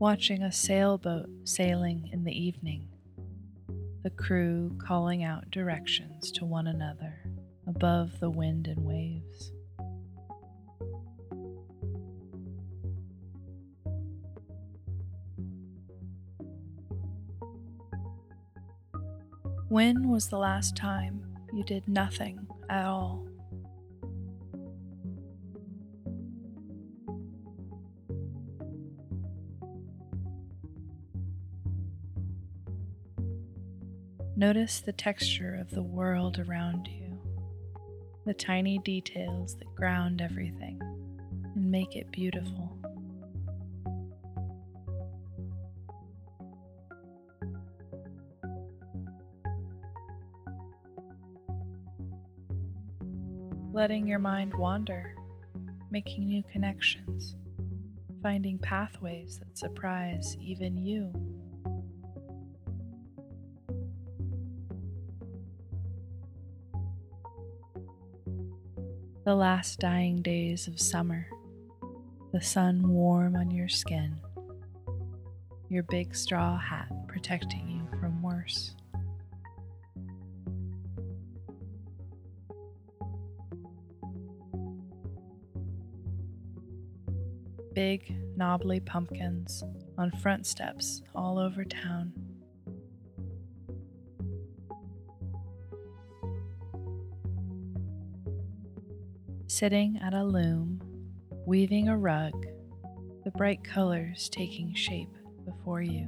Watching a sailboat sailing in the evening, the crew calling out directions to one another above the wind and waves. When was the last time you did nothing at all? Notice the texture of the world around you, the tiny details that ground everything and make it beautiful. Letting your mind wander, making new connections, finding pathways that surprise even you. The last dying days of summer, the sun warm on your skin, your big straw hat protecting you from worse. Big, knobbly pumpkins on front steps all over town. Sitting at a loom, weaving a rug, the bright colors taking shape before you.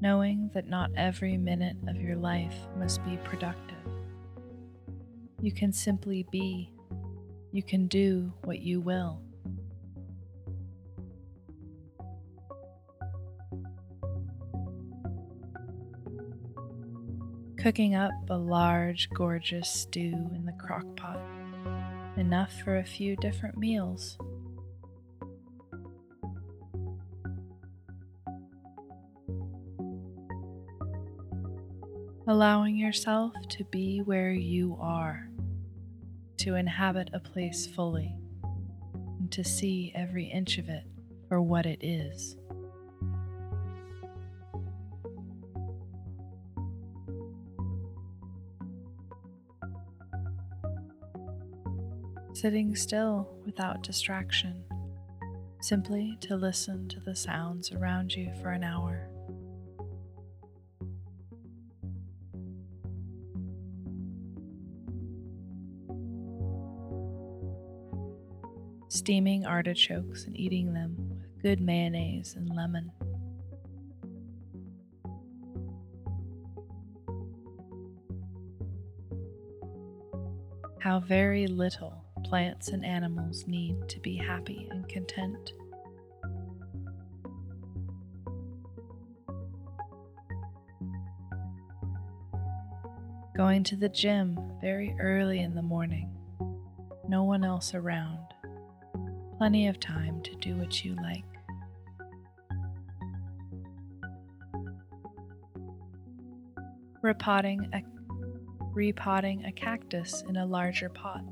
Knowing that not every minute of your life must be productive. You can simply be. You can do what you will. Cooking up a large, gorgeous stew in the crock pot, enough for a few different meals. Allowing yourself to be where you are, to inhabit a place fully, and to see every inch of it for what it is. Sitting still without distraction, simply to listen to the sounds around you for an hour. Steaming artichokes and eating them with good mayonnaise and lemon. How very little plants and animals need to be happy and content. Going to the gym very early in the morning, no one else around, plenty of time to do what you like. Repotting a, repotting a cactus in a larger pot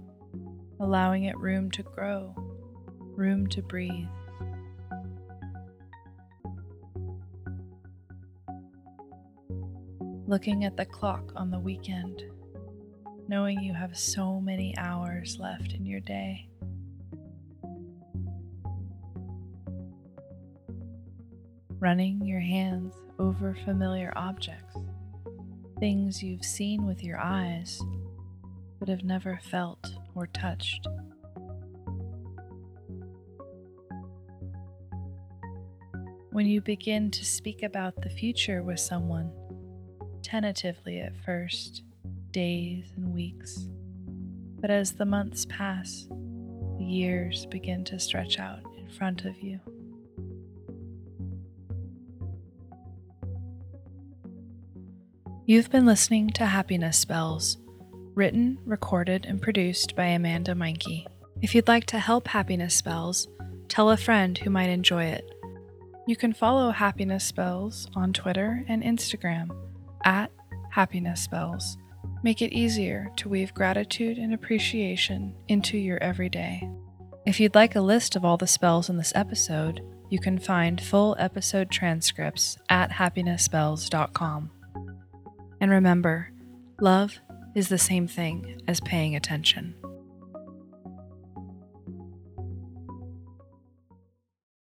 allowing it room to grow, room to breathe. Looking at the clock on the weekend, knowing you have so many hours left in your day. Running your hands over familiar objects, things you've seen with your eyes but have never felt or touched. When you begin to speak about the future with someone, tentatively at first, days and weeks, but as the months pass, the years begin to stretch out in front of you. You've been listening to Happiness Spells, written, recorded, and produced by Amanda Meinke. If you'd like to help Happiness Spells, tell a friend who might enjoy it. You can follow Happiness Spells on Twitter and Instagram at Happiness Spells. Make it easier to weave gratitude and appreciation into your everyday. If you'd like a list of all the spells in this episode, you can find full episode transcripts at happinessspells.com. And remember, love is the same thing as paying attention.